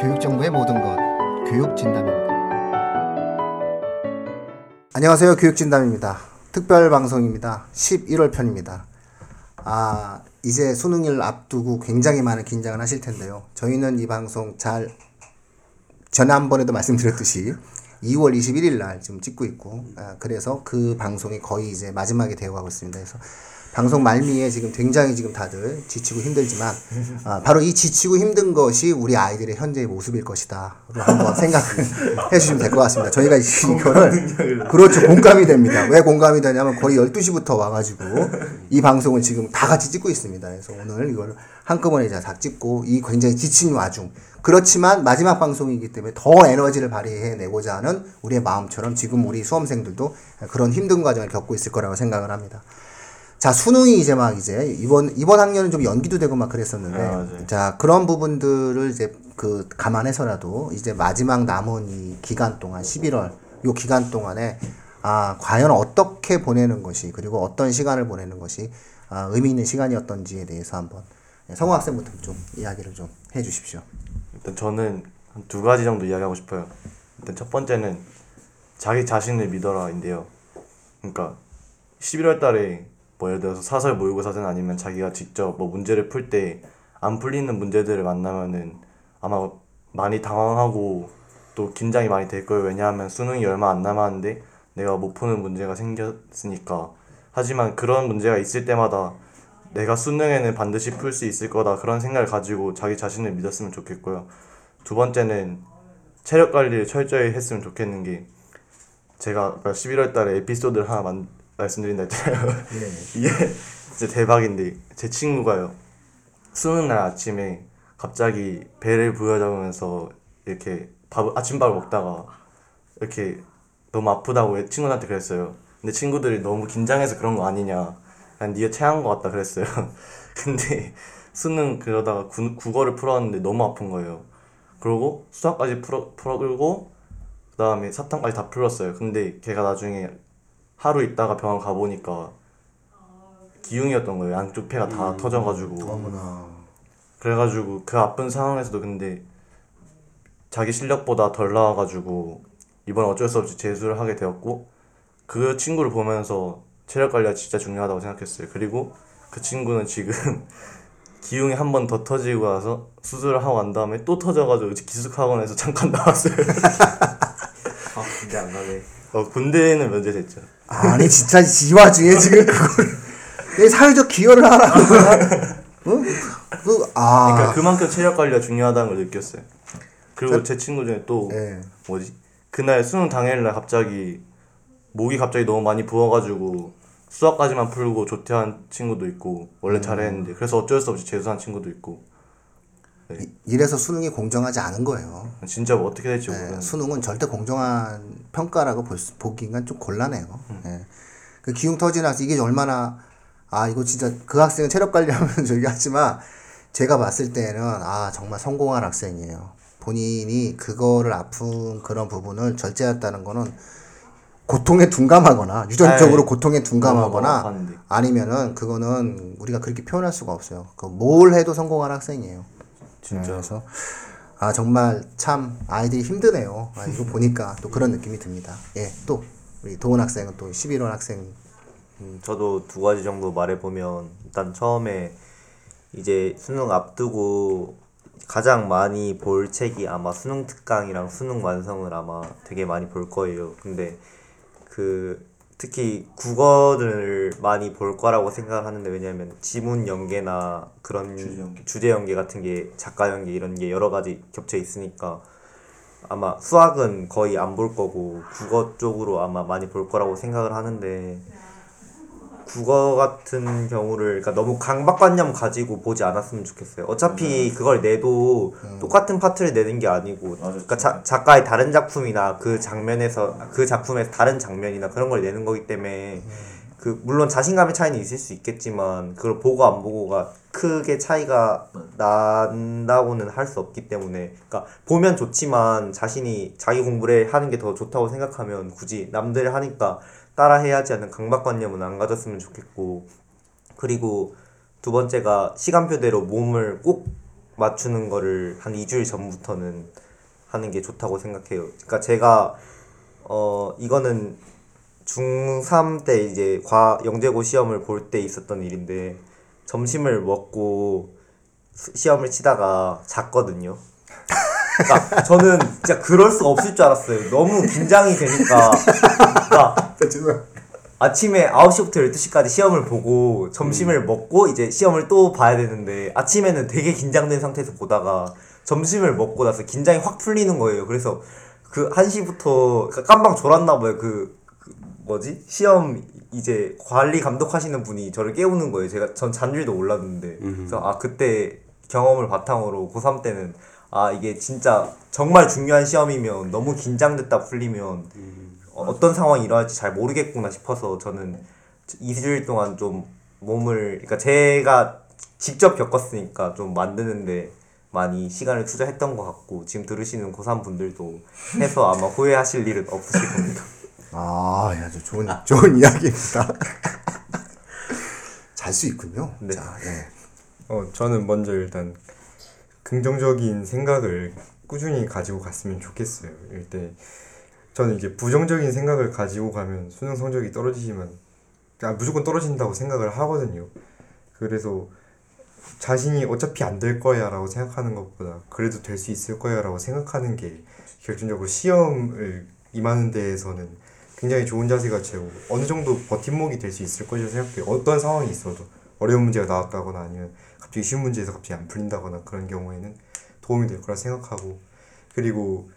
교육정보의 모든 것 교육진담입니다. 안녕하세요. 교육진담입니다. 특별 방송입니다. 11월 편입니다. 아, 이제 수능일 앞두고 굉장히 많은 긴장을 하실 텐데요. 저희는 이 방송 잘 지난번에도 말씀드렸듯이 2월 21일 날 지금 찍고 있고, 아, 그래서 그 방송이 거의 이제 마지막에 되어 가고 있습니다. 그래서 방송 말미에 지금 굉장히 지금 다들 지치고 힘들지만, 아, 바로 이 지치고 힘든 것이 우리 아이들의 현재의 모습일 것이다. 한번 생각해 주시면 될 것 같습니다. 저희가 이거를, 그렇죠. 공감이 됩니다. 왜 공감이 되냐면 거의 12시부터 와가지고 이 방송을 지금 다 같이 찍고 있습니다. 그래서 오늘 이걸 한꺼번에 다 찍고 이 굉장히 지친 와중, 그렇지만 마지막 방송이기 때문에 더 에너지를 발휘해 내고자 하는 우리의 마음처럼 지금 우리 수험생들도 그런 힘든 과정을 겪고 있을 거라고 생각을 합니다. 자 수능이 이제 막 이제 이번 이번 학년은 좀 연기도 되고 막 그랬었는데 아. 자 그런 부분들을 이제 그 감안해서라도 이제 마지막 남은 이 기간 동안 11월 요 기간 동안에 아 과연 어떻게 보내는 것이 그리고 어떤 시간을 보내는 것이 아, 의미 있는 시간이었던지에 대해서 한번 성우 학생부터 좀 이야기를 좀 해주십시오. 일단 저는 한 두 가지 정도 이야기하고 싶어요. 일단 첫 번째는 자기 자신을 믿어라인데요. 그러니까 11월 달에 뭐 예를 들어서 사설 모의고사든 아니면 자기가 직접 뭐 문제를 풀 때 안 풀리는 문제들을 만나면은 아마 많이 당황하고 또 긴장이 많이 될 거예요. 왜냐하면 수능이 얼마 안 남았는데 내가 못 푸는 문제가 생겼으니까. 하지만 그런 문제가 있을 때마다 내가 수능에는 반드시 풀 수 있을 거다 그런 생각을 가지고 자기 자신을 믿었으면 좋겠고요. 두 번째는 체력 관리를 철저히 했으면 좋겠는 게 제가 아까 11월 달에 에피소드를 하나 만, 말씀드린 다 했잖아요. 이게 진짜 대박인데 제 친구가요. 수능 날 아침에 갑자기 배를 부여잡으면서 이렇게 밥 아침밥을 먹다가 이렇게 너무 아프다고 친구한테 그랬어요. 근데 친구들이 너무 긴장해서 그런 거 아니냐. 난 네가 체한 거 같다 그랬어요. 근데 수능 그러다가 구, 국어를 풀었는데 너무 아픈 거예요. 그러고 수학까지 풀어 풀고 그다음에 사탕까지 다 풀었어요. 근데 걔가 나중에 하루 있다가 병원 가 보니까 기흉이었던 거예요. 양쪽 폐가 다 터져가지고. 어머나. 그래가지고 그 아픈 상황에서도 근데 자기 실력보다 덜 나와가지고 이번 어쩔 수 없이 재수를 하게 되었고 그 친구를 보면서 체력 관리가 진짜 중요하다고 생각했어요. 그리고 그 친구는 지금 기흉이 한 번 더 터지고 나서 수술을 하고 난 다음에 또 터져가지고 기숙학원에서 잠깐 나왔어요. 아 근데 안 가네. 어, 군대는 면제됐죠. 아니 진짜 이 와중에 지금 그걸 내 사회적 기여를 하라고 응? 그, 아 그러니까 그만큼 체력 관리가 중요하다는 걸 느꼈어요. 그리고 제 친구 중에 또 예. 뭐지? 그날 수능 당일날 갑자기 목이 갑자기 너무 많이 부어가지고 수학까지만 풀고 조퇴한 친구도 있고 원래 잘했는데 그래서 어쩔 수 없이 재수한 친구도 있고 이래서 수능이 공정하지 않은 거예요. 진짜 뭐 어떻게 될지 예, 모르겠는데 수능은 절대 공정한 평가라고 볼 수, 보기가 좀 곤란해요. 예. 그 기흉 터진 학생 이게 얼마나 아 이거 진짜 그 학생은 체력 관리하면 저기 하지만 제가 봤을 때는 아 정말 성공한 학생이에요. 본인이 그거를 아픈 그런 부분을 절제했다는 거는 고통에 둔감하거나 유전적으로 아이, 고통에 너무 너무 둔감하거나. 아니면은 그거는 우리가 그렇게 표현할 수가 없어요. 그 뭘 해도 성공한 학생이에요. 진짜 그래서 아 정말 참 아이들이 힘드네요. 아, 이거 보니까 또 그런 느낌이 듭니다. 예, 또 우리 도훈 학생은 또 11월 학생 음, 저도 두 가지 정도 말해 보면 일단 처음에 이제 수능 앞두고 가장 많이 볼 책이 아마 수능 특강이랑 수능 완성을 아마 되게 많이 볼 거예요. 근데 그 특히 국어를 많이 볼 거라고 생각을 하는데 왜냐면 지문 연계나 그런 주제 연계. 주제 연계 같은 게 작가 연계 이런 게 여러 가지 겹쳐 있으니까 아마 수학은 거의 안 볼 거고 국어 쪽으로 아마 많이 볼 거라고 생각을 하는데 국어 같은 경우를 그러니까 너무 강박관념 가지고 보지 않았으면 좋겠어요. 어차피 그걸 내도 똑같은 파트를 내는 게 아니고 그러니까 자, 작가의 다른 작품이나 그 장면에서 그 작품에서 다른 장면이나 그런 걸 내는 거기 때문에 그 물론 자신감의 차이는 있을 수 있겠지만 그걸 보고 안 보고가 크게 차이가 난다고는 할 수 없기 때문에 그러니까 보면 좋지만 자신이 자기 공부를 하는 게 더 좋다고 생각하면 굳이 남들이 하니까 따라 해야지 하는 강박관념은 안 가졌으면 좋겠고 그리고 두 번째가 시간표대로 몸을 꼭 맞추는 거를 한 2주일 전부터는 하는 게 좋다고 생각해요. 그러니까 제가 어 이거는 중3 때 이제 과 영재고 시험을 볼 때 있었던 일인데 점심을 먹고 수- 시험을 치다가 잤거든요. 그러니까 저는 진짜 그럴 수가 없을 줄 알았어요. 너무 긴장이 되니까. 그러니까 아침에 9시부터 12시까지 시험을 보고 점심을 먹고 이제 시험을 또 봐야 되는데 아침에는 되게 긴장된 상태에서 보다가 점심을 먹고 나서 긴장이 확 풀리는 거예요. 그래서 그 1시부터 깜방 졸았나 봐요. 그, 그 뭐지? 시험 이제 관리 감독하시는 분이 저를 깨우는 거예요. 제가 전 잔 줄도 몰랐는데. 그래서 아 그때 경험을 바탕으로 고3 때는 아 이게 진짜 정말 중요한 시험이면 너무 긴장됐다 풀리면 어, 어떤 상황이 일어날지 잘 모르겠구나 싶어서 저는 2주일 동안 좀 몸을 그러니까 제가 직접 겪었으니까 좀 만드는데 많이 시간을 투자했던 것 같고 지금 들으시는 고3 분들도 해서 아마 후회하실 일은 없으실 겁니다. 아, 야, 저 좋은 좋은 이야기입니다. 잘 수 있군요. 네. 자, 예. 어, 저는 먼저 일단 긍정적인 생각을 꾸준히 가지고 갔으면 좋겠어요. 일단 저는 이제 부정적인 생각을 가지고 가면 수능 성적이 떨어지지만 아, 무조건 떨어진다고 생각을 하거든요. 그래서 자신이 어차피 안 될 거야라고 생각하는 것보다 그래도 될 수 있을 거야라고 생각하는 게 결정적으로 시험을 임하는 데에서는 굉장히 좋은 자세가 되고 어느 정도 버팀목이 될 수 있을 것이라고 생각해요. 어떤 상황이 있어도 어려운 문제가 나왔다거나 아니면 갑자기 쉬운 문제에서 갑자기 안 풀린다거나 그런 경우에는 도움이 될 거라 생각하고 그리고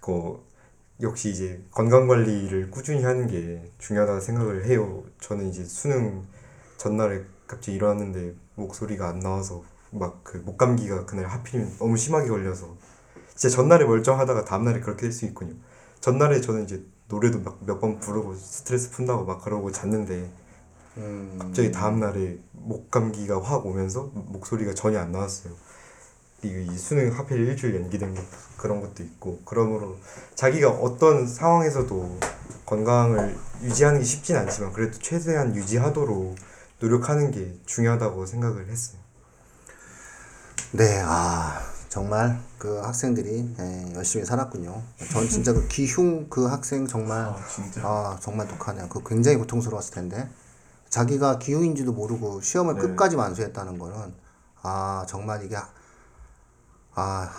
그 역시 이제 건강 관리를 꾸준히 하는 게 중요하다 생각을 해요. 저는 이제 수능 전날에 갑자기 일어났는데 목소리가 안 나와서 막 그 목감기가 그날 하필이면 너무 심하게 걸려서 진짜 전날에 멀쩡하다가 다음날에 그렇게 될 수 있군요. 전날에 저는 이제 노래도 막 몇 번 부르고 스트레스 푼다고 막 그러고 잤는데 음, 갑자기 다음날에 목 감기가 확 오면서 목소리가 전혀 안 나왔어요. 이 수능 하필 일주일 연기된 것 그런 것도 있고 그러므로 자기가 어떤 상황에서도 건강을 유지하는 게 쉽진 않지만 그래도 최대한 유지하도록 노력하는 게 중요하다고 생각을 했어요. 네, 아 정말 그 학생들이 예, 열심히 살았군요. 전 진짜 그 기흉 그 학생 정말 아, 정말 독하네요. 그 굉장히 고통스러웠을 텐데 자기가 기흉인지도 모르고 시험을 끝까지 완수했다는 거는 아 정말 이게 아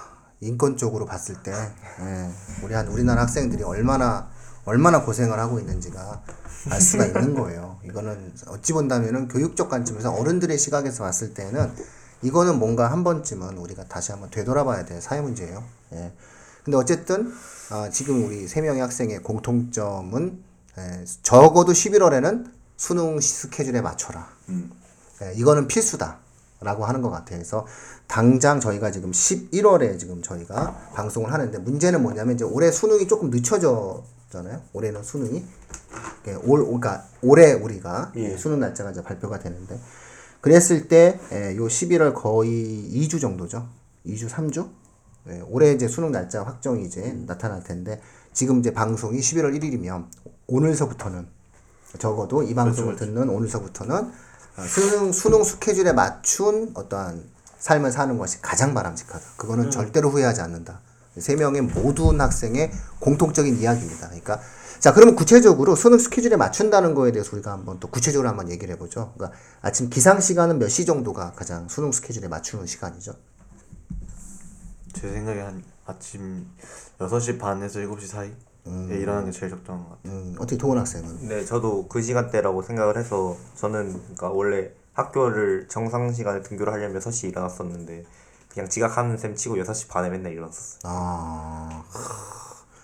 인권적으로 봤을 때 예, 우리 한 우리나라 학생들이 얼마나 얼마나 고생을 하고 있는지가 알 수가 있는 거예요. 이거는 어찌 본다면은 교육적 관점에서 어른들의 시각에서 봤을 때는 이거는 뭔가 한 번쯤은 우리가 다시 한번 되돌아봐야 될 사회 문제예요. 예. 근데 어쨌든 아, 지금 우리 세 명의 학생의 공통점은 예, 적어도 11월에는 수능 스케줄에 맞춰라. 예, 이거는 필수다 라고 하는 것 같아요. 그래서 당장 저희가 지금 11월에 지금 저희가 방송을 하는데 문제는 뭐냐면 이제 올해 수능이 조금 늦춰졌잖아요. 올해는 수능이 예, 올 그러니까 올해 우리가 수능 날짜가 이제 발표가 되는데 그랬을 때 예, 요 11월 거의 2주 정도죠. 2주 3주? 예, 올해 이제 수능 날짜 확정이 이제 나타날 텐데 지금 이제 방송이 11월 1일이면 오늘서부터는 적어도 이 방송을 듣는 오늘서부터는 어, 수능 수능 스케줄에 맞춘 어떠한 삶을 사는 것이 가장 바람직하다. 그거는 절대로 후회하지 않는다. 세 명의 모든 학생의 공통적인 이야기입니다. 그러니까 자 그러면 구체적으로 수능 스케줄에 맞춘다는 거에 대해서 우리가 한번 또 구체적으로 한번 얘기를 해보죠. 그러니까 아침 기상 시간은 몇 시 정도가 가장 수능 스케줄에 맞추는 시간이죠? 제 생각에 한 아침 6시 반에서 7시 사이 에 일어나는 게 제일 적당한 것 같아요. 음, 어떻게 도훈 학생은? 네, 저도 그 시간대라고 생각을 해서 저는 그러니까 원래 학교를 정상 시간에 등교를 하려면 6시 일어났었는데 그냥 지각하는 셈 치고 6시 반에 맨날 일어났었어요. 아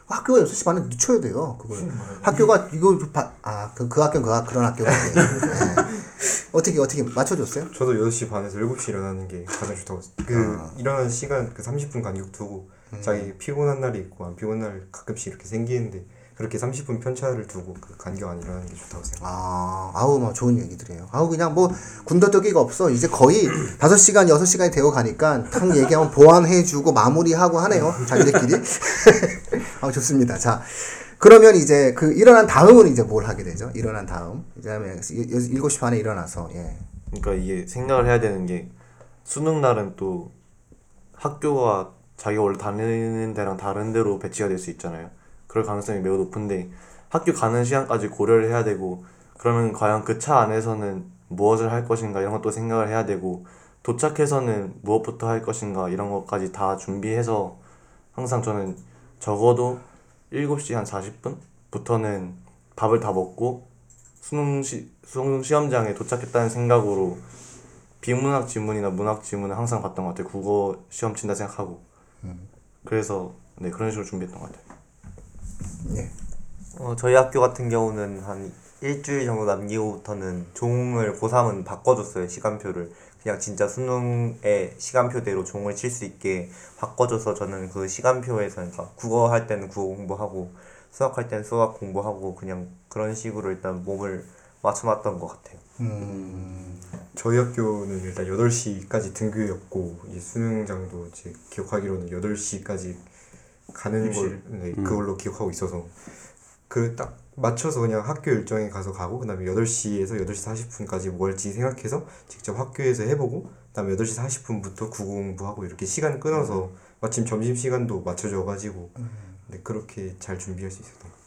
학교가 6시 반에 늦춰야 돼요. 그걸 학교가 이거 바, 아, 그, 그 학교는 그, 학- 그런 학교가 네. 어떻게 어떻게 맞춰 줬어요? 저도 6시 반에서 7시 일어나는 게 가장 좋다고 그 일어나는 시간 그 30분 간격 두고 자기 피곤한 날이 있고 안 피곤한 날 가끔씩 이렇게 생기는데 그렇게 30분 편차를 두고 그 간격 안 일어나는 게 좋다고 생각해요. 아, 아우, 뭐 좋은 얘기들이에요. 아우, 그냥 뭐, 군더더기가 없어. 이제 거의 5시간, 6시간이 되어 가니까 탁 얘기하면 보완해 주고 마무리하고 하네요. 자기들끼리. 아, 좋습니다. 자, 그러면 이제 그 일어난 다음은 이제 뭘 하게 되죠? 일어난 다음. 그 다음에 7시 반에 일어나서, 예. 그러니까 이게 생각을 해야 되는 게 수능 날은 또 학교가 자기가 원래 다니는 데랑 다른 데로 배치가 될 수 있잖아요. 그럴 가능성이 매우 높은데 학교 가는 시간까지 고려를 해야 되고 그러면 과연 그 차 안에서는 무엇을 할 것인가 이런 것도 생각을 해야 되고 도착해서는 무엇부터 할 것인가 이런 것까지 다 준비해서 항상 저는 적어도 7시 한 40분부터는 밥을 다 먹고 수능 시 수능 시험장에 도착했다는 생각으로 비문학 지문이나 문학 지문을 항상 봤던 것 같아요. 국어 시험 친다 생각하고. 그래서 네 그런 식으로 준비했던 것 같아요. 어, 저희 학교 같은 경우는 한 일주일 정도 남기고부터는 종을 고3은 바꿔줬어요 시간표를 그냥 진짜 수능의 시간표대로 종을 칠 수 있게 바꿔줘서 저는 그 시간표에서 그러니까 국어 할 때는 국어 공부하고 수학 할 때는 수학 공부하고 그냥 그런 식으로 일단 몸을 맞춰놨던 것 같아요. 저희 학교는 일단 8시까지 등교였고 이 수능장도 제 기억하기로는 8시까지 가는 걸 네, 그걸로 기억하고 있어서. 그 딱 맞춰서 그냥 학교 일정에 가서 가고 그다음에 8시에서 8시 40분까지 뭐 할지 생각해서 직접 학교에서 해보고 그다음에 8시 40분부터 국어 공부하고 이렇게 시간 끊어서 마침 점심 시간도 맞춰져 가지고 네, 그렇게 잘 준비할 수 있었던 것 같아요.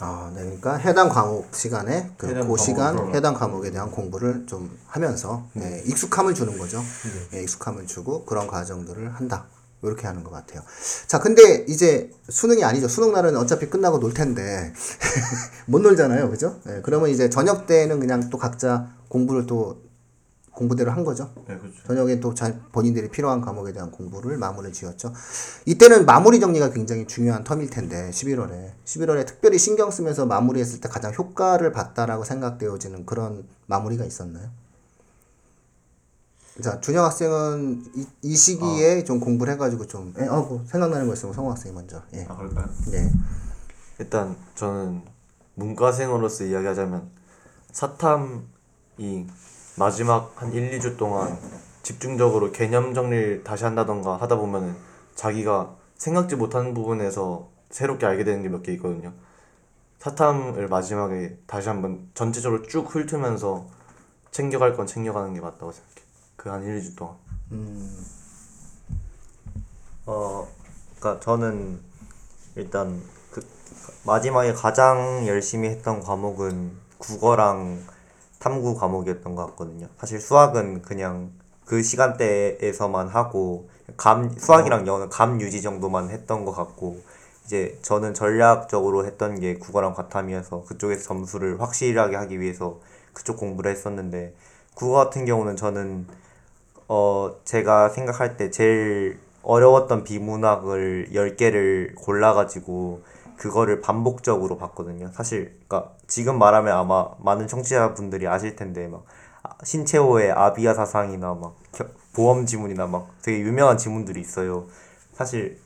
아, 네, 그러니까 해당 과목 시간에 그, 해당 그 시간 과목으로. 해당 과목에 대한 공부를 좀 하면서 네, 익숙함을 주는 거죠. 네, 익숙함을 주고 그런 과정들을 한다. 이렇게 하는 것 같아요. 자, 근데 이제 수능이 아니죠. 수능 날은 어차피 끝나고 놀 텐데 못 놀잖아요, 그죠? 네, 그러면 이제 저녁 때는 그냥 또 각자 공부를 또 공부대로 한 거죠. 네 그렇죠. 저녁에 또 자, 본인들이 필요한 과목에 대한 공부를 마무리 지었죠. 이때는 마무리 정리가 굉장히 중요한 텀일 텐데 11월에 11월에 특별히 신경 쓰면서 마무리했을 때 가장 효과를 봤다라고 생각되어지는 그런 마무리가 있었나요? 자 준영 학생은 이, 이 시기에 좀 공부를 해가지고 좀 예, 어, 뭐 생각나는 거 있으면 성호 학생이 먼저 예, 아 그럴까요? 예. 일단 저는 문과생으로서 이야기하자면 사탐이 마지막 한 1, 2주 동안 집중적으로 개념 정리를 다시 한다던가 하다 보면은 자기가 생각지 못한 부분에서 새롭게 알게 되는 게 몇 개 있거든요. 사탐을 마지막에 다시 한번 전체적으로 쭉 훑으면서 챙겨갈 건 챙겨가는 게 맞다고 생각해. 그 한 1, 2주 동안. 어, 그러니까 저는 일단 그 마지막에 가장 열심히 했던 과목은 국어랑 탐구 과목이었던 것 같거든요. 사실 수학은 그냥 그 시간대에서만 하고 감 수학이랑 영어는 감 유지 정도만 했던 것 같고 이제 저는 전략적으로 했던 게 국어랑 과탐이어서 그쪽에서 점수를 확실하게 하기 위해서 그쪽 공부를 했었는데 국어 같은 경우는 저는 어, 제가 생각할 때 제일 어려웠던 비문학을 10개를 골라 가지고 그거를 반복적으로 봤거든요. 사실, 그니까 지금 말하면 아마 많은 청취자분들이 아실 텐데, 막, 아, 신채호의 아비아 사상이나 막, 겨- 보험 지문이나 막 되게 유명한 지문들이 있어요. 사실,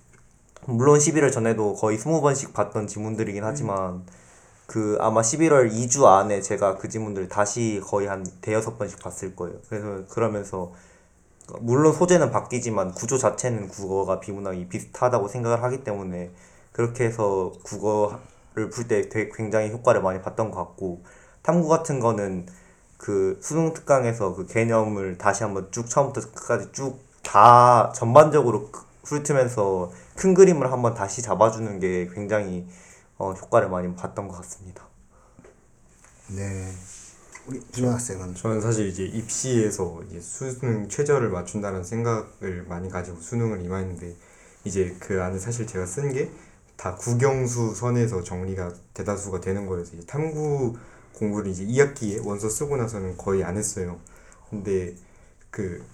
물론 11월 전에도 거의 20번씩 봤던 지문들이긴 하지만, 그 아마 11월 2주 안에 제가 그 지문들을 다시 거의 한 대여섯 번씩 봤을 거예요. 그래서 그러면서 물론 소재는 바뀌지만 구조 자체는 국어가 비문학이 비슷하다고 생각을 하기 때문에 그렇게 해서 국어를 풀때 되게 굉장히 효과를 많이 봤던 것 같고 탐구 같은 거는 그 수능 특강에서 그 개념을 다시 한번 쭉 처음부터 끝까지 쭉 다 전반적으로 크- 훑으면서 큰 그림을 한번 다시 잡아주는 게 굉장히 어, 효과를 많이 봤던 것 같습니다. 네. 우리 준영 학생은 저는 사실 이제 입시에서 이제 수능 최저를 맞춘다는 생각을 많이 가지고 수능을 임하는데 이제 그 안에 사실 제가 쓴게 다 국영수 선에서 정리가 대다수가 되는 거여서 탐구 공부를 이제 2학기에 원서 쓰고 나서는 거의 안 했어요. 근데 그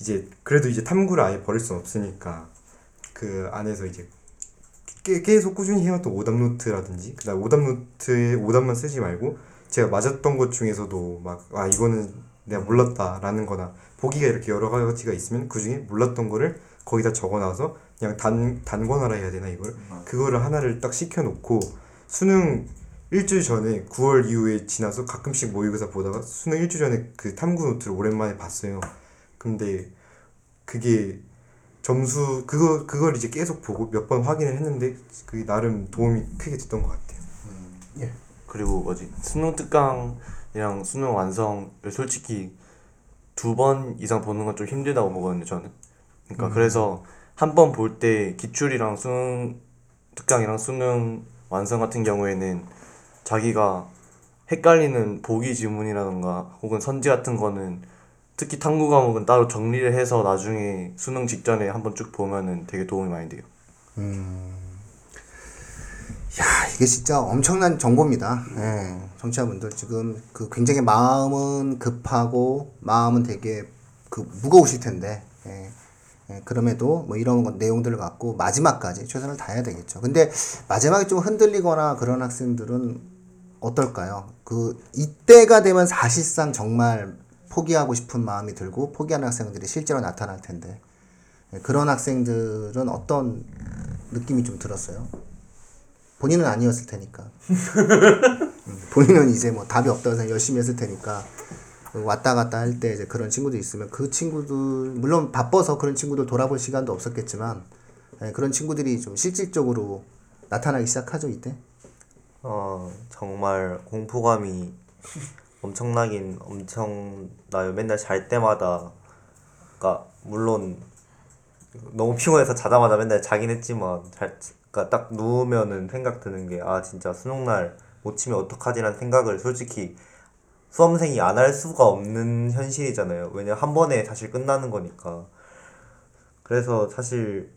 이제 그래도 이제 탐구를 아예 버릴 수 없으니까 그 안에서 이제 계- 계속 꾸준히 해왔던 오답 노트라든지 그다음 오답 노트에 오답만 쓰지 말고 제가 맞았던 것 중에서도 막 아 이거는 내가 몰랐다라는 거나 보기가 이렇게 여러 가지가 있으면 그 중에 몰랐던 거를 거기다 적어놔서 그냥 단 단권화라 해야 되나 이걸? 그거를 하나를 딱 시켜놓고 수능 일주일 전에 9월 이후에 지나서 가끔씩 모의고사 보다가 수능 일주일 전에 그 탐구 노트를 오랜만에 봤어요. 근데 그게 점수 그거 그걸 이제 계속 보고 몇 번 확인을 했는데 그게 나름 도움이 크게 됐던 것 같아요. 그리고 뭐지? 수능 특강이랑 수능 완성을 솔직히 두 번 이상 보는 건 좀 힘들다고 보거든요 저는. 그러니까 그래서 한 번 볼 때 기출이랑 수능 특강이랑 수능 완성 같은 경우에는 자기가 헷갈리는 보기 지문이라던가 혹은 선지 같은 거는 특히 탐구 과목은 따로 정리를 해서 나중에 수능 직전에 한번 쭉 보면은 되게 도움이 많이 돼요. 야, 이게 진짜 엄청난 정보입니다. 예, 청취자분들 지금 그 굉장히 마음은 급하고 마음은 되게 그 무거우실 텐데, 예, 예, 그럼에도 뭐 이런 것, 내용들을 갖고 마지막까지 최선을 다해야 되겠죠. 근데 마지막에 좀 흔들리거나 그런 학생들은 어떨까요? 그 이때가 되면 사실상 정말 포기하고 싶은 마음이 들고 포기하는 학생들이 실제로 나타날 텐데 예, 그런 학생들은 어떤 느낌이 좀 들었어요? 본인은 아니었을 테니까. 음, 본인은 이제 뭐 답이 없다고 생각 열심히 했을 테니까 왔다 갔다 할 때 이제 그런 친구들 있으면 그 친구들 물론 바빠서 그런 친구들 돌아볼 시간도 없었겠지만 예, 그런 친구들이 좀 실질적으로 나타나기 시작하죠 이때. 어 정말 공포감이 엄청나긴 엄청나요. 맨날 잘 때마다 그러니까 물론 너무 피곤해서 자자마자 맨날 자긴 했지만 잘 그러니까 딱 누우면은 생각 드는 게 아 진짜 수능 날 못 치면 어떡하지라는 생각을 솔직히 수험생이 안 할 수가 없는 현실이잖아요. 왜냐 한 번에 사실 끝나는 거니까. 그래서 사실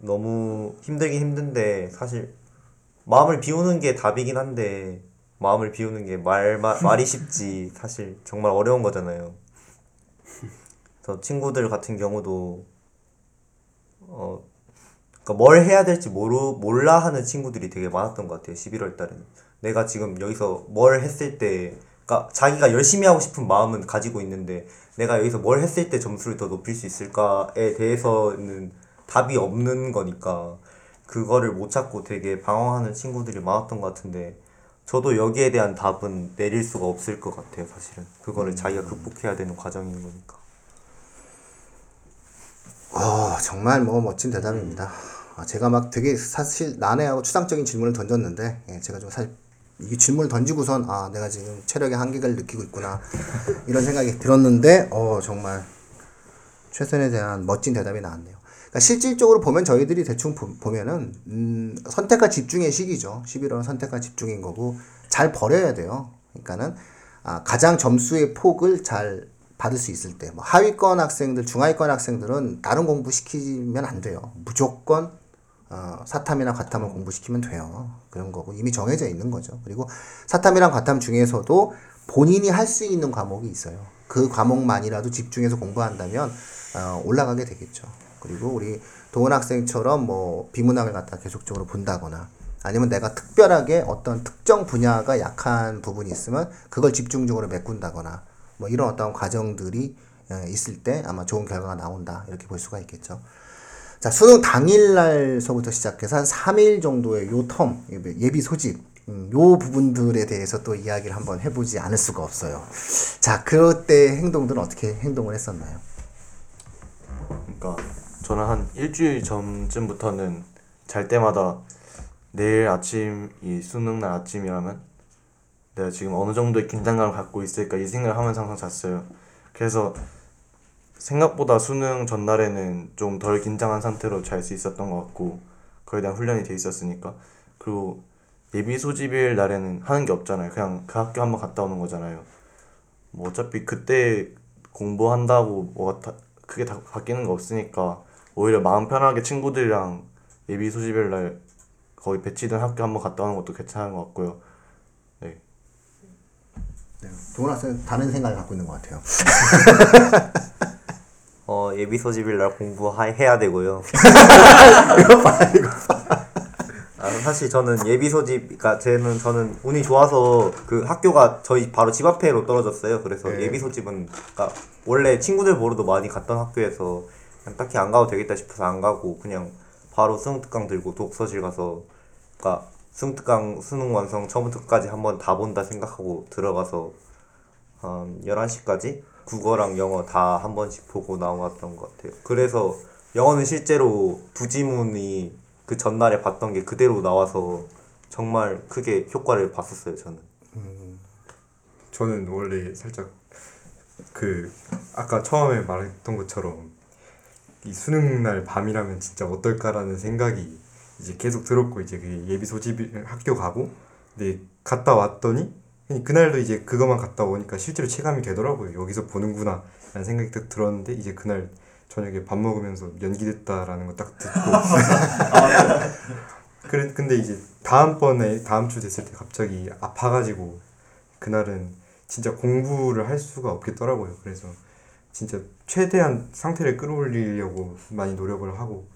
너무 힘들긴 힘든데 사실 마음을 비우는 게 답이긴 한데 마음을 비우는 게 말, 말 말이 쉽지 사실 정말 어려운 거잖아요. 그래서 친구들 같은 경우도 어 그러니까 뭘 해야 될지 모르 몰라 하는 친구들이 되게 많았던 것 같아요. 11월 달에는 내가 지금 여기서 뭘 했을 때 그러니까 자기가 열심히 하고 싶은 마음은 가지고 있는데 내가 여기서 뭘 했을 때 점수를 더 높일 수 있을까에 대해서는 답이 없는 거니까 그거를 못 찾고 되게 방황하는 친구들이 많았던 것 같은데 저도 여기에 대한 답은 내릴 수가 없을 것 같아요 사실은. 그거를 자기가 극복해야 되는 과정인 거니까. 어, 정말 뭐 멋진 대답입니다. 아, 제가 막 되게 사실 난해하고 추상적인 질문을 던졌는데, 예, 제가 좀 사실 이 질문을 던지고선 아, 내가 지금 체력의 한계를 느끼고 있구나 이런 생각이 들었는데, 어, 정말 최선에 대한 멋진 대답이 나왔네요. 그러니까 실질적으로 보면 저희들이 대충 보, 보면은 음, 선택과 집중의 시기죠. 11월은 선택과 집중인 거고 잘 버려야 돼요. 그러니까는 아, 가장 점수의 폭을 잘 받을 수 있을 때, 뭐 하위권 학생들, 중하위권 학생들은 다른 공부 시키면 안 돼요. 무조건 어, 사탐이나 과탐을 공부시키면 돼요. 그런 거고 이미 정해져 있는 거죠. 그리고 사탐이랑 과탐 중에서도 본인이 할 수 있는 과목이 있어요. 그 과목만이라도 집중해서 공부한다면 어, 올라가게 되겠죠. 그리고 우리 도원 학생처럼 뭐 비문학을 갖다 계속적으로 본다거나 아니면 내가 특별하게 어떤 특정 분야가 약한 부분이 있으면 그걸 집중적으로 메꾼다거나 뭐 이런 어떤 과정들이 어, 있을 때 아마 좋은 결과가 나온다 이렇게 볼 수가 있겠죠. 자, 수능 당일날서부터 시작해서 한 3일 정도의 요 텀, 예비 소집, 음, 요 부분들에 대해서 또 이야기를 한번 해보지 않을 수가 없어요. 자, 그때 행동들은 어떻게 행동을 했었나요? 그러니까 저는 한 일주일 전쯤부터는 잘 때마다 내일 아침 이 수능 날 아침이라면 내가 지금 어느 정도의 긴장감을 갖고 있을까 이 생각을 하면서 항상 잤어요. 그래서 생각보다 수능 전날에는 좀 덜 긴장한 상태로 잘 수 있었던 것 같고 그에 대한 훈련이 돼 있었으니까 그리고 예비 소집일 날에는 하는 게 없잖아요. 그냥 그 학교 한번 갔다 오는 거잖아요. 뭐 어차피 그때 공부한다고 뭐가 다 크게 다 바뀌는 거 없으니까 오히려 마음 편하게 친구들이랑 예비 소집일 날 거기 배치된 학교 한번 갔다 오는 것도 괜찮은 것 같고요. 네. 네, 도원 학생 다른 생각을 갖고 있는 것 같아요. 어 예비 소집일 날 공부해야 되고요. 아, 사실 저는 예비 소집, 그러니까 쟤는 저는 운이 좋아서 그 학교가 저희 바로 집 앞에로 떨어졌어요. 그래서 네. 예비 소집은 그러니까 원래 친구들 보러도 많이 갔던 학교에서 그냥 딱히 안 가도 되겠다 싶어서 안 가고 그냥 바로 수능 특강 들고 독서실 가서 그러니까 수능 특강 수능 완성 처음부터 끝까지 한번 다 본다 생각하고 들어가서 한 11시까지 국어랑 영어 다 한 번씩 보고 나왔던 것 같아요. 그래서 영어는 실제로 부지문이 그 전날에 봤던 게 그대로 나와서 정말 크게 효과를 봤었어요, 저는. 저는 원래 살짝 그 아까 처음에 말했던 것처럼 이 수능 날 밤이라면 진짜 어떨까라는 생각이 이제 계속 들었고 이제 그 예비 소집 학교 가고 근데 갔다 왔더니 그냥 그날도 이제 그것만 갔다 오니까 실제로 체감이 되더라고요. 여기서 보는구나 라는 생각이 딱 들었는데 이제 그날 저녁에 밥 먹으면서 연기됐다라는 거 딱 듣고 그래 근데 이제 다음번에 다음 주 됐을 때 갑자기 아파가지고 그날은 진짜 공부를 할 수가 없겠더라고요. 그래서 진짜 최대한 상태를 끌어올리려고 많이 노력을 하고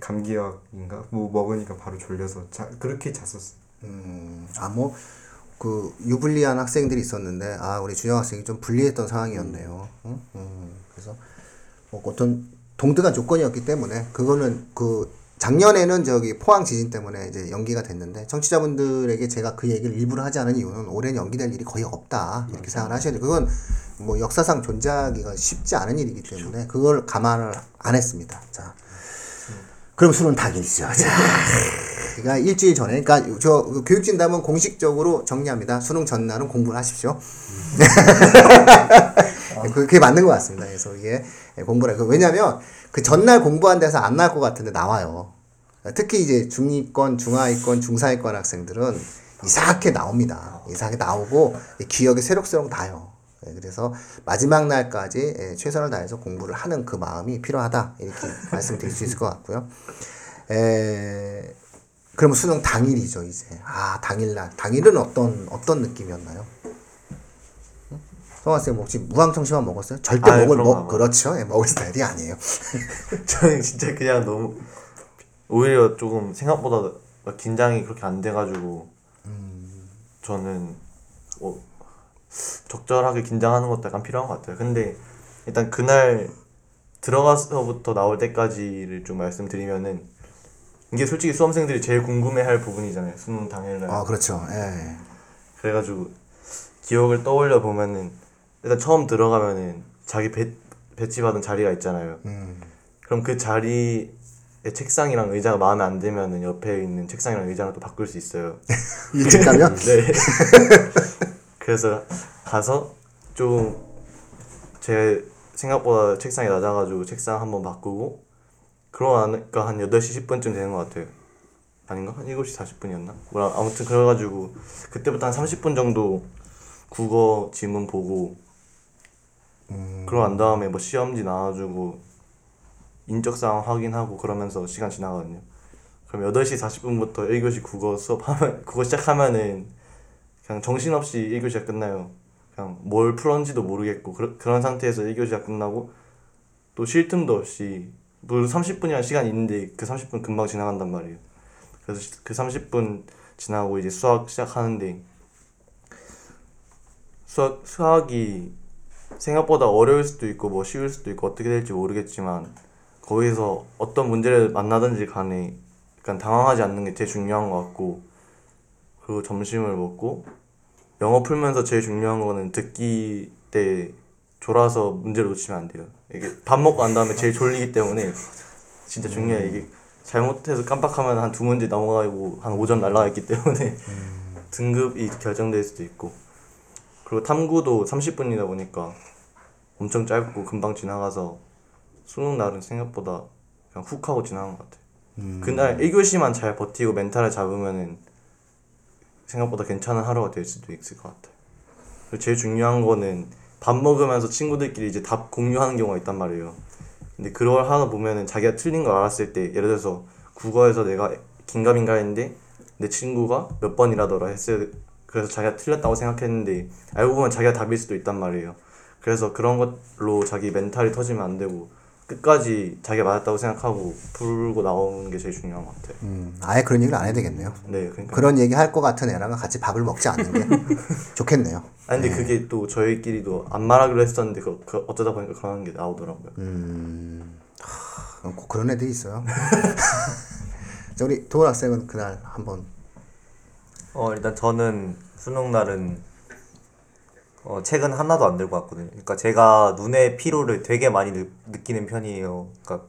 감기약인가 뭐 먹으니까 바로 졸려서 자, 그렇게 잤었어요. 음, 아, 뭐, 그, 유불리한 학생들이 있었는데, 아, 우리 준영 학생이 좀 불리했던 상황이었네요. 응? 음, 그래서, 뭐, 어떤 동등한 조건이었기 때문에, 그거는 그, 작년에는 저기 포항 지진 때문에 이제 연기가 됐는데, 청취자분들에게 제가 그 얘기를 일부러 하지 않은 이유는 올해는 연기될 일이 거의 없다. 이렇게 생각을 하셔야 돼요. 그건 뭐 역사상 존재하기가 쉽지 않은 일이기 때문에, 그걸 감안을 안 했습니다. 자. 그럼 수능 다 길죠. 자. 그러니까 일주일 전에, 그러니까 저 교육진담은 공식적으로 정리합니다. 수능 전날은 공부를 하십시오. 그게 맞는 것 같습니다. 그래서 이게 공부를 그 왜냐하면 그 전날 공부한 데서 안 나올 것 같은데 나와요. 특히 이제 중위권, 중하위권, 중사위권 학생들은 이상하게 나옵니다. 이상하게 나오고 기억이 새록새록 나요. 예, 그래서 마지막 날까지 예, 최선을 다해서 공부를 하는 그 마음이 필요하다 이렇게 말씀드릴 수 있을 것 같고요. 에, 그럼 수능 당일이죠 이제. 아 당일날 당일은 어떤 어떤 느낌이었나요? 응? 성환 쌤 혹시 무항청심환 먹었어요? 절대 아유, 먹을 먹 그렇죠. 예, 먹을 스타일이 아니에요. 저는 진짜 그냥 너무 오히려 조금 생각보다 막 긴장이 그렇게 안 돼가지고 저는 뭐 적절하게 긴장하는 것도 약간 필요한 것 같아요. 근데 일단 그날 들어가서부터 나올 때까지를 좀 말씀드리면은 이게 솔직히 수험생들이 제일 궁금해할 부분이잖아요. 수능 당일날. 아 그렇죠. 예. 그래가지고 기억을 떠올려 보면은 일단 처음 들어가면은 자기 배, 배치받은 자리가 있잖아요. 음. 그럼 그 자리에 책상이랑 의자가 마음에 안 들면은 옆에 있는 책상이랑 의자랑 또 바꿀 수 있어요. 일찍 가면 네. 그래서 가서 좀 제 생각보다 책상이 낮아가지고 책상 한번 바꾸고 그러고 나니까 한 8시 10분쯤 되는 것 같아요. 아닌가? 한 7시 40분이었나? 뭐라 아무튼 그래가지고 그때부터 한 30분 정도 국어 지문 보고 그러고 난 다음에 뭐 시험지 나와주고 인적사항 확인하고 그러면서 시간 지나거든요. 그럼 8시 40분부터 1교시 국어 수업하면 국어 시작하면은 그냥 정신없이 1교시가 끝나요. 그냥 뭘 풀었는지도 모르겠고 그러, 그런 상태에서 1교시가 끝나고 또 쉴 틈도 없이 물론 30분이라는 시간이 있는데 그 30분 금방 지나간단 말이에요. 그래서 시- 그 30분 지나고 이제 수학 시작하는데 수학 수학이 생각보다 어려울 수도 있고 뭐 쉬울 수도 있고 어떻게 될지 모르겠지만 거기서 어떤 문제를 만나든지 간에 약간 당황하지 않는 게 제일 중요한 것 같고 그리고 점심을 먹고 영어 풀면서 제일 중요한 거는 듣기 때 졸아서 문제를 놓치면 안 돼요. 이게 밥 먹고 난 다음에 제일 졸리기 때문에 진짜 중요해. 이게 잘못해서 깜빡하면 한 두 문제 넘어가고 한 5점 날라가 있기 때문에 등급이 결정될 수도 있고 그리고 탐구도 30분이다 보니까 엄청 짧고 금방 지나가서 수능 날은 생각보다 그냥 훅 하고 지나간 것 같아요. 그날 1교시만 잘 버티고 멘탈을 잡으면은 생각보다 괜찮은 하루가 될 수도 있을 것. 그리고 제일 중요한 거는 밥 먹으면서 친구들끼리 이제 답 공유하는 경우가 있단 말이에요. 근데 그걸 하다 보면은 자기가 틀린 걸 알았을 때 예를 들어서 국어에서 내가 긴가민가 했는데 내 친구가 몇 번이라더라 했어요. 그래서 자기가 틀렸다고 생각했는데 알고 보면 자기가 답일 수도 있단 말이에요. 그래서 그런 걸로 자기 멘탈이 터지면 안 되고 끝까지 자기가 맞았다고 생각하고 풀고 나오는 게 제일 중요한 것 같아요. 음, 아예 그런 얘기를 안 해도 되겠네요. 네, 그러니까. 그런 얘기 할 것 같은 애랑은 같이 밥을 먹지 않는 게 좋겠네요. 아니 근데 그게 또 저희끼리도 안 말하기로 했었는데 그, 그 어쩌다 보니까 그런 게 나오더라고요. 어, 꼭 그런 애들이 있어요. 자, 우리 도원 학생은 그날 한번 어 일단 저는 수능 날은 어 책은 하나도 안 들고 왔거든요. 그러니까 제가 눈의 피로를 되게 많이 느, 느끼는 편이에요. 그러니까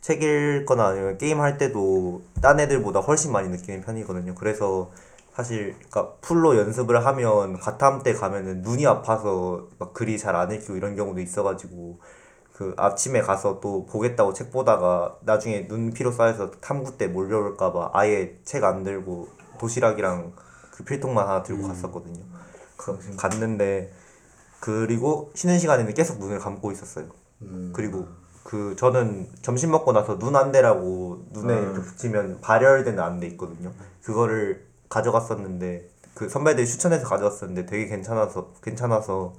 책 읽거나 아니면 게임 할 때도 딴 애들보다 훨씬 많이 느끼는 편이거든요. 그래서 사실 그러니까 풀로 연습을 하면 가탐 때 가면은 눈이 아파서 막 글이 잘 안 읽히고 이런 경우도 있어가지고 그 아침에 가서 또 보겠다고 책 보다가 나중에 눈 피로 쌓여서 탐구 때 몰려올까봐 아예 책 안 들고 도시락이랑 그 필통만 하나 들고 갔었거든요. 그, 갔는데 그리고 쉬는 시간에는 계속 눈을 감고 있었어요. 그리고 그 저는 점심 먹고 나서 눈 안대라고 눈에 이렇게 붙이면 발열되는 안대 있거든요. 그거를 가져갔었는데 그 선배들이 추천해서 가져왔었는데 되게 괜찮아서 괜찮아서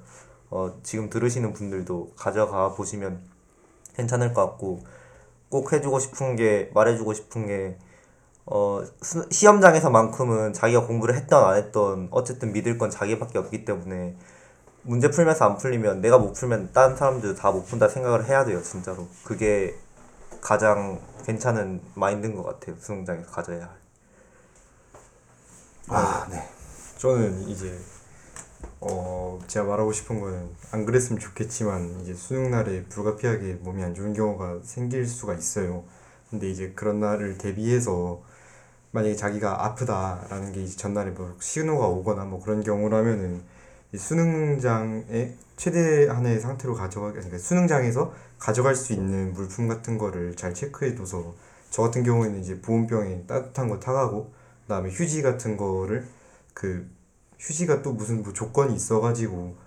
어 지금 들으시는 분들도 가져가 보시면 괜찮을 것 같고 꼭 해주고 싶은 게 말해주고 싶은 게 어, 수- 시험장에서만큼은 자기가 공부를 했던 안 했던 어쨌든 믿을 건 자기밖에 없기 때문에 문제 풀면서 안 풀리면 내가 못 풀면 다른 사람들도 다 못 푼다 생각을 해야 돼요 진짜로 그게 가장 괜찮은 마인드인 것 같아요 수능장에서 가져야 할 아, 네. 저는 이제 어 제가 말하고 싶은 거는 안 그랬으면 좋겠지만 이제 수능 날에 불가피하게 몸이 안 좋은 경우가 생길 수가 있어요. 근데 이제 그런 날을 대비해서 만약에 자기가 아프다라는 게 이제 전날에 뭐 신호가 오거나 뭐 그런 경우라면은 이 수능장에 최대한의 상태로 가져가 그러니까 수능장에서 가져갈 수 있는 물품 같은 거를 잘 체크해둬서 저 같은 경우에는 이제 보온병에 따뜻한 거 타가고 그다음에 휴지 같은 거를 그 휴지가 또 무슨 뭐 조건이 있어가지고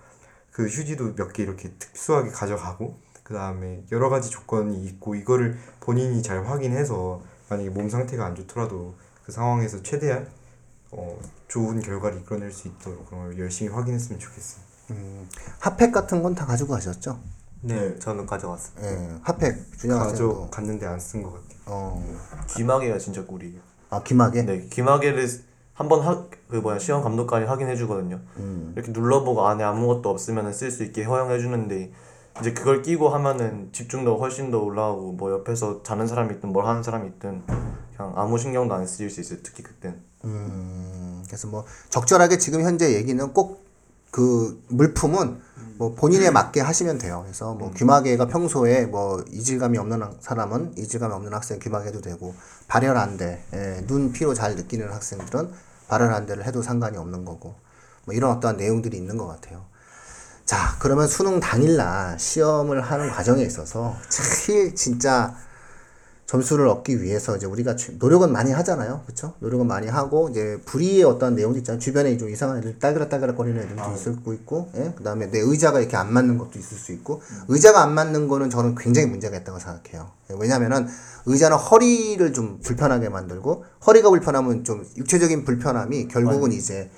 그 휴지도 몇 개 이렇게 특수하게 가져가고 그 다음에 여러 가지 조건이 있고 이거를 본인이 잘 확인해서 만약에 몸 상태가 안 좋더라도 그 상황에서 최대한 어 좋은 결과를 이끌어낼 수 있도록 그런 걸 열심히 확인했으면 좋겠어요. 핫팩 같은 건 다 가지고 가셨죠? 네, 저는 가져갔어요 예, 핫팩 준영 학생도. 가져갔는데 안 쓴 것 같아요. 어, 기마개가 진짜 꿀이에요. 아 김하게. 네, 기마개를 한번 그 뭐야 시험 감독관이 확인해 주거든요. 음. 이렇게 눌러보고 안에 아무것도 없으면 쓸 수 있게 허용해 주는데 이제 그걸 끼고 하면은 집중도 훨씬 더 올라가고 뭐 옆에서 자는 사람이 있든 뭘 하는 사람이 있든 그냥 아무 신경도 안 쓰일 수 있어요. 특히 그땐. 음, 그래서 뭐 적절하게 지금 현재 얘기는 꼭 그 물품은 뭐 본인에 맞게 하시면 돼요. 그래서 뭐 귀마개가 평소에 뭐 이질감이 없는 학- 사람은 이질감이 없는 학생 귀마개도 되고 발열 안대, 예, 눈 피로 잘 느끼는 학생들은 발열 안대를 해도 상관이 없는 거고 뭐 이런 어떠한 내용들이 있는 것 같아요. 자, 그러면 수능 당일날 시험을 하는 과정에 있어서 제일 진짜 점수를 얻기 위해서 이제 우리가 최- 노력은 많이 하잖아요. 그렇죠? 노력은 많이 하고 이제 불의의 어떤 내용도 있잖아요. 주변에 좀 이상한 애들 딸그락딸그락 거리는 애들도 있을 수 있고 예? 그다음에 내 의자가 이렇게 안 맞는 것도 있을 수 있고 의자가 안 맞는 거는 저는 굉장히 문제가 있다고 생각해요. 예, 왜냐면은 의자는 허리를 좀 불편하게 만들고 허리가 불편하면 좀 육체적인 불편함이 결국은 이제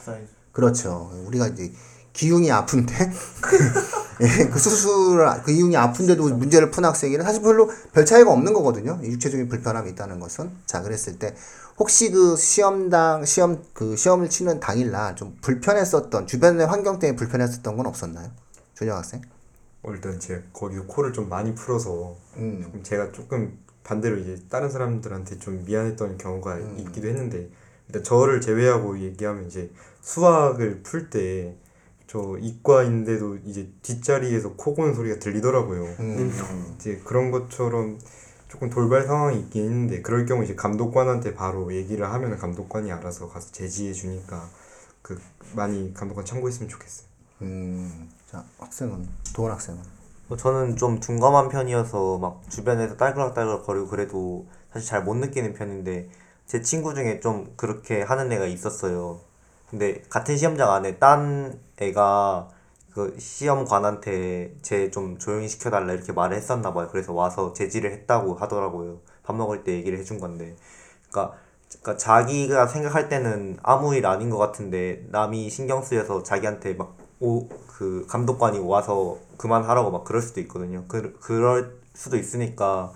그렇죠. 우리가 이제 기흉이 아픈데 예, 그 수술 그 이흉이 아픈데도 문제를 푼 학생이는 사실 별로 별 차이가 없는 거거든요. 이 육체적인 불편함이 있다는 것은 자 그랬을 때 혹시 그 시험당 시험 그 시험을 치는 당일날 좀 불편했었던 주변의 환경 때문에 불편했었던 건 없었나요, 준영 학생? 어, 일단 제가 거기서 코를 좀 많이 풀어서 음. 조금 제가 조금 반대로 이제 다른 사람들한테 좀 미안했던 경우가 있기도 했는데 일단 저를 제외하고 얘기하면 이제 수학을 풀때 저 이과인데도 이제 뒷자리에서 코 고는 소리가 들리더라고요. 음. 이제 그런 것처럼 조금 돌발 상황이 있긴 있는데 그럴 경우 이제 감독관한테 바로 얘기를 하면 감독관이 알아서 가서 제지해 주니까 그 많이 감독관 참고했으면 좋겠어요. 음. 자 학생은 도원 학생은 뭐 저는 좀 둔감한 편이어서 막 주변에서 딸그락딸그락 거리고 그래도 사실 잘 못 느끼는 편인데 제 친구 중에 좀 그렇게 하는 애가 있었어요. 근데 같은 시험장 안에 딴 애가 그 시험관한테 쟤좀 조용히 시켜달라 이렇게 말을 했었나 봐요. 그래서 와서 제지를 했다고 하더라고요. 밥 먹을 때 얘기를 해준 건데. 그러니까, 그러니까 자기가 생각할 때는 아무 일 아닌 것 같은데 남이 신경 쓰여서 자기한테 막 오 그 감독관이 와서 그만하라고 막 그럴 수도 있거든요. 그 그럴 수도 있으니까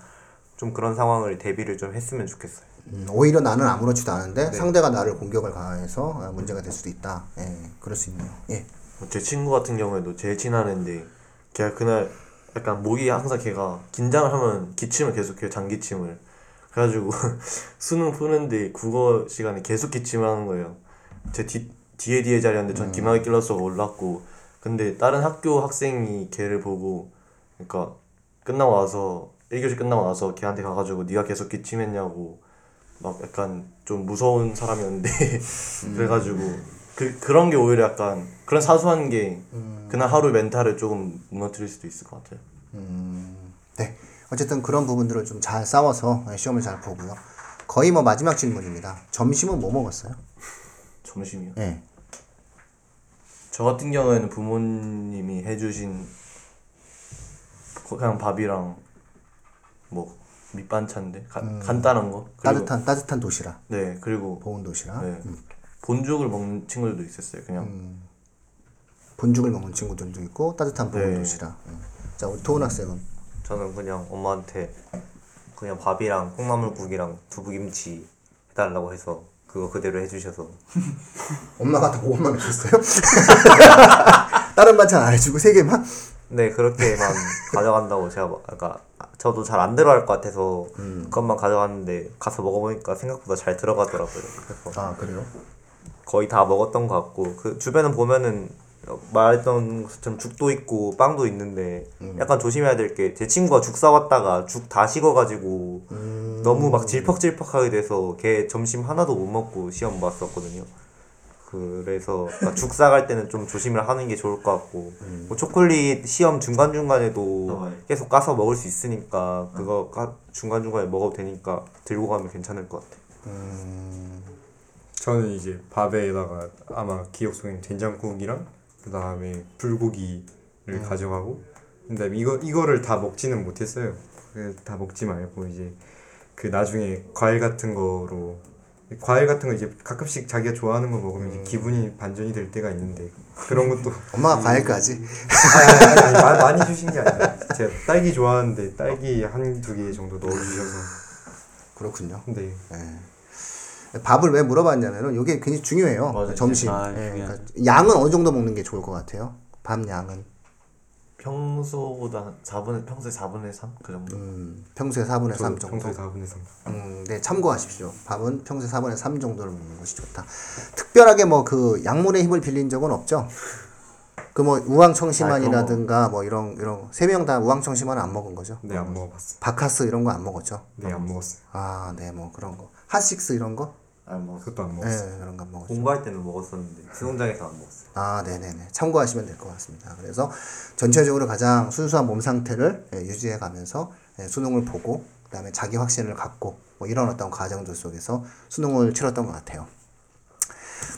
좀 그런 상황을 대비를 좀 했으면 좋겠어요. 음, 오히려 나는 아무렇지도 않은데 상대가 나를 공격을 가해서 어, 문제가 될 수도 있다. 예, 그럴 수 있네요. 예. 제 친구 같은 경우에도 제일 친한 애인데 걔가 그날 약간 목이 항상 걔가 긴장을 하면 기침을 계속해요 장기침을 그래가지고 수능 푸는데 국어 시간에 계속 기침을 하는 거예요 제 뒤, 뒤에 뒤에 자리였는데 전 기막이 길러서 올랐고 근데 다른 학교 학생이 걔를 보고 그러니까 끝나고 와서 1교시 끝나고 나서 걔한테 가가지고 네가 계속 기침했냐고 막 약간 좀 무서운 사람이었는데 그래가지고 그 그런 게 오히려 약간 그런 사소한 게 그날 하루 멘탈을 조금 무너뜨릴 수도 있을 것 같아요. 음, 네. 어쨌든 그런 부분들을 좀 잘 싸워서 예, 시험을 잘 보고요. 거의 뭐 마지막 질문입니다. 점심은 뭐 먹었어요? 점심이요. 예. 저 같은 경우에는 부모님이 해주신 그냥 밥이랑 뭐 밑반찬인데 가- 간단한 거 그리고 따뜻한 따뜻한 도시락, 네 그리고 보온 도시락. 네 본죽을 먹는 친구들도 있었어요 그냥 본죽을 먹는 친구들도 있고 따뜻한 보온 네. 도시락. 음. 자, 우리 도훈 학생은 저는 그냥 엄마한테 그냥 밥이랑 콩나물국이랑 두부김치 해달라고 해서 그거 그대로 해주셔서 엄마가 다 5원만 원 줬어요? 다른 반찬 안 해주고 세 개만? 네 그렇게만 가져간다고 제가 막- 그러니까 저도 잘 안 들어갈 것 같아서 그것만 가져갔는데 가서 먹어보니까 생각보다 잘 들어가더라고요. 그래서 아 그래요? 거의 다 먹었던 것 같고 그 주변은 보면은 말했던 것처럼 죽도 있고 빵도 있는데 약간 조심해야 될 게 제 친구가 죽 사왔다가 죽 다 식어가지고 너무 막 질퍽질퍽하게 돼서 걔 점심 하나도 못 먹고 시험 봤었거든요. 그래서 그러니까 죽 사 갈 때는 좀 조심을 하는 게 좋을 것 같고 뭐 초콜릿 시험 중간 중간에도 계속 까서 먹을 수 있으니까 그거 까, 중간 중간에 먹어도 되니까 들고 가면 괜찮을 것 같아요. 저는 이제 밥에다가 아마 기억 속에 된장국이랑 그 다음에 불고기를 가져가고 그다음에 이거 이거를 다 먹지는 못했어요. 그다 먹지 말고 이제 그 나중에 과일 같은 거로 과일 같은 거 이제 가끔씩 자기가 좋아하는 거 먹으면 이제 기분이 반전이 될 때가 있는데 그런 것도 엄마가 과일까지? 아니, 아니, 아니, 마- 많이 주신 게 아니라 제가 딸기 좋아하는데 딸기 한 두 개 정도 넣어주셔서 그렇군요. 근데 밥을 왜 물어봤냐면은 이게 굉장히 중요해요. 맞아요. 점심. 아, 예, 중요해요. 그러니까 양은 어느 정도 먹는 게 좋을 것 같아요? 밥 양은 평소보다 한 4분의 평소에 4분의 3 그 정도 음, 평소에 4분의 3 정도. 평소에 4분의 3 음, 네, 참고하십시오. 밥은 평소에 4분의 3 정도를 먹는 것이 좋다. 특별하게 뭐 그 약물의 힘을 빌린 적은 없죠? 그 뭐 우황청심환이라든가 뭐 이런 이런 세 명 다 우황청심환 안 먹은 거죠? 네 안 먹어봤어 바카스 이런 거 안 먹었죠? 네 안 먹었어요 아, 네, 뭐 그런 거. 핫식스 이런 거? 아니 뭐 그것도 안 네, 먹었어요 그런 거 안 먹었죠. 공부할 때는 먹었었는데 수능장에서 안 먹었어요. 아, 네네네. 참고하시면 될 것 같습니다. 그래서 전체적으로 가장 순수한 몸 상태를 예, 유지해 가면서 예, 수능을 보고, 그 다음에 자기 확신을 갖고, 뭐 이런 어떤 과정들 속에서 수능을 치렀던 것 같아요.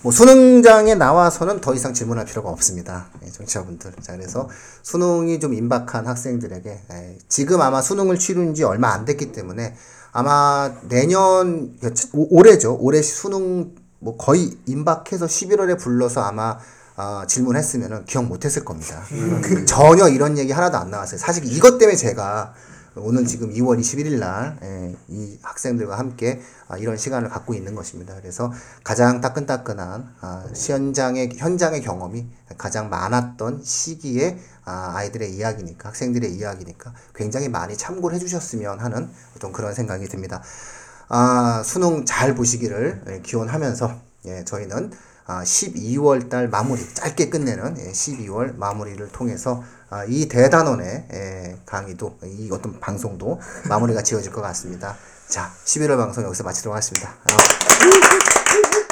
뭐 수능장에 나와서는 더 이상 질문할 필요가 없습니다. 예, 정치자분들. 자, 그래서 수능이 좀 임박한 학생들에게 예, 지금 아마 수능을 치른 지 얼마 안 됐기 때문에 아마 내년 오- 올해죠. 올해 수능 뭐 거의 임박해서 11월에 불러서 아마 어, 질문했으면은 기억 못했을 겁니다. 그 전혀 이런 얘기 하나도 안 나왔어요. 사실 이것 때문에 제가 오늘 지금 2월 21일 날, 예, 이 학생들과 함께 아, 이런 시간을 갖고 있는 것입니다. 그래서 가장 따끈따끈한 아, 현장의, 현장의 경험이 가장 많았던 시기에 아, 아이들의 이야기니까, 학생들의 이야기니까 굉장히 많이 참고를 해주셨으면 하는 어떤 그런 생각이 듭니다. 아, 수능 잘 보시기를 예, 기원하면서 예, 저희는 아, 12월 달 마무리 짧게 끝내는 예, 12월 마무리를 통해서 아, 이 대단원의 예, 강의도 이 어떤 방송도 마무리가 지어질 것 같습니다. 자, 11월 방송 여기서 마치도록 하겠습니다. 아.